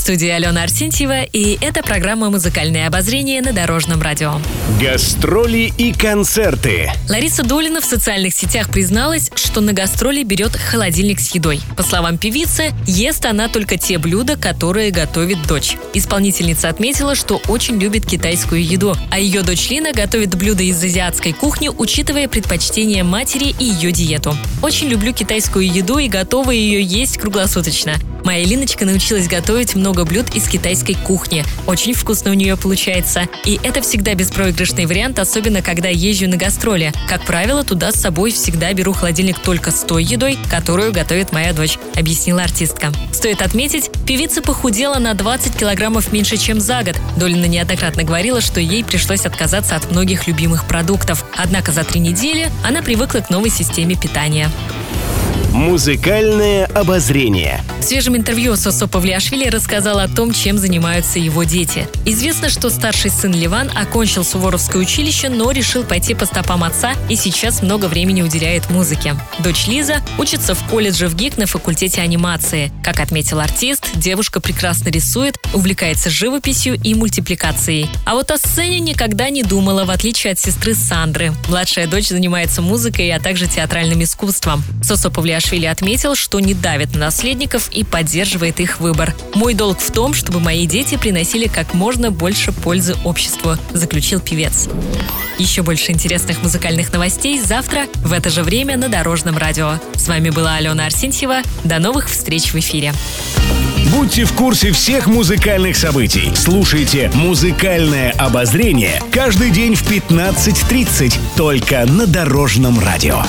студии Алена Арсентьева, и это программа «Музыкальное обозрение» на Дорожном радио. Гастроли и концерты. Лариса Долина в социальных сетях призналась, что на гастроли берет холодильник с едой. По словам певицы, ест она только те блюда, которые готовит дочь. Исполнительница отметила, что очень любит китайскую еду, а ее дочь Лина готовит блюда из азиатской кухни, учитывая предпочтения матери и ее диету. Очень люблю китайскую еду и готова ее есть круглосуточно. Моя Линочка научилась готовить много блюд из китайской кухни. Очень вкусно у нее получается. И это всегда беспроигрышный вариант, особенно когда езжу на гастроли. Как правило, туда с собой всегда беру холодильник только с той едой, которую готовит моя дочь, объяснила артистка. Стоит отметить, певица похудела на 20 килограммов меньше, чем за год. Долина неоднократно говорила, что ей пришлось отказаться от многих любимых продуктов. Однако за три недели она привыкла к новой системе питания. Музыкальное обозрение. В свежем интервью Сосо Павлиашвили рассказал о том, чем занимаются его дети. Известно, что старший сын Ливан окончил Суворовское училище, но решил пойти по стопам отца и сейчас много времени уделяет музыке. Дочь Лиза учится в колледже в ГИК на факультете анимации. Как отметил артист, девушка прекрасно рисует, увлекается живописью и мультипликацией. А вот о сцене никогда не думала, в отличие от сестры Сандры. Младшая дочь занимается музыкой, а также театральным искусством. Сосо Павлиашвили отметил, что не давит на наследников и поддерживает их выбор. «Мой долг в том, чтобы мои дети приносили как можно больше пользы обществу», заключил певец. Еще больше интересных музыкальных новостей завтра в это же время на Дорожном радио. С вами была Алена Арсентьева. До новых встреч в эфире. Будьте в курсе всех музыкальных событий. Слушайте «Музыкальное обозрение» каждый день в 15.30 только на Дорожном радио.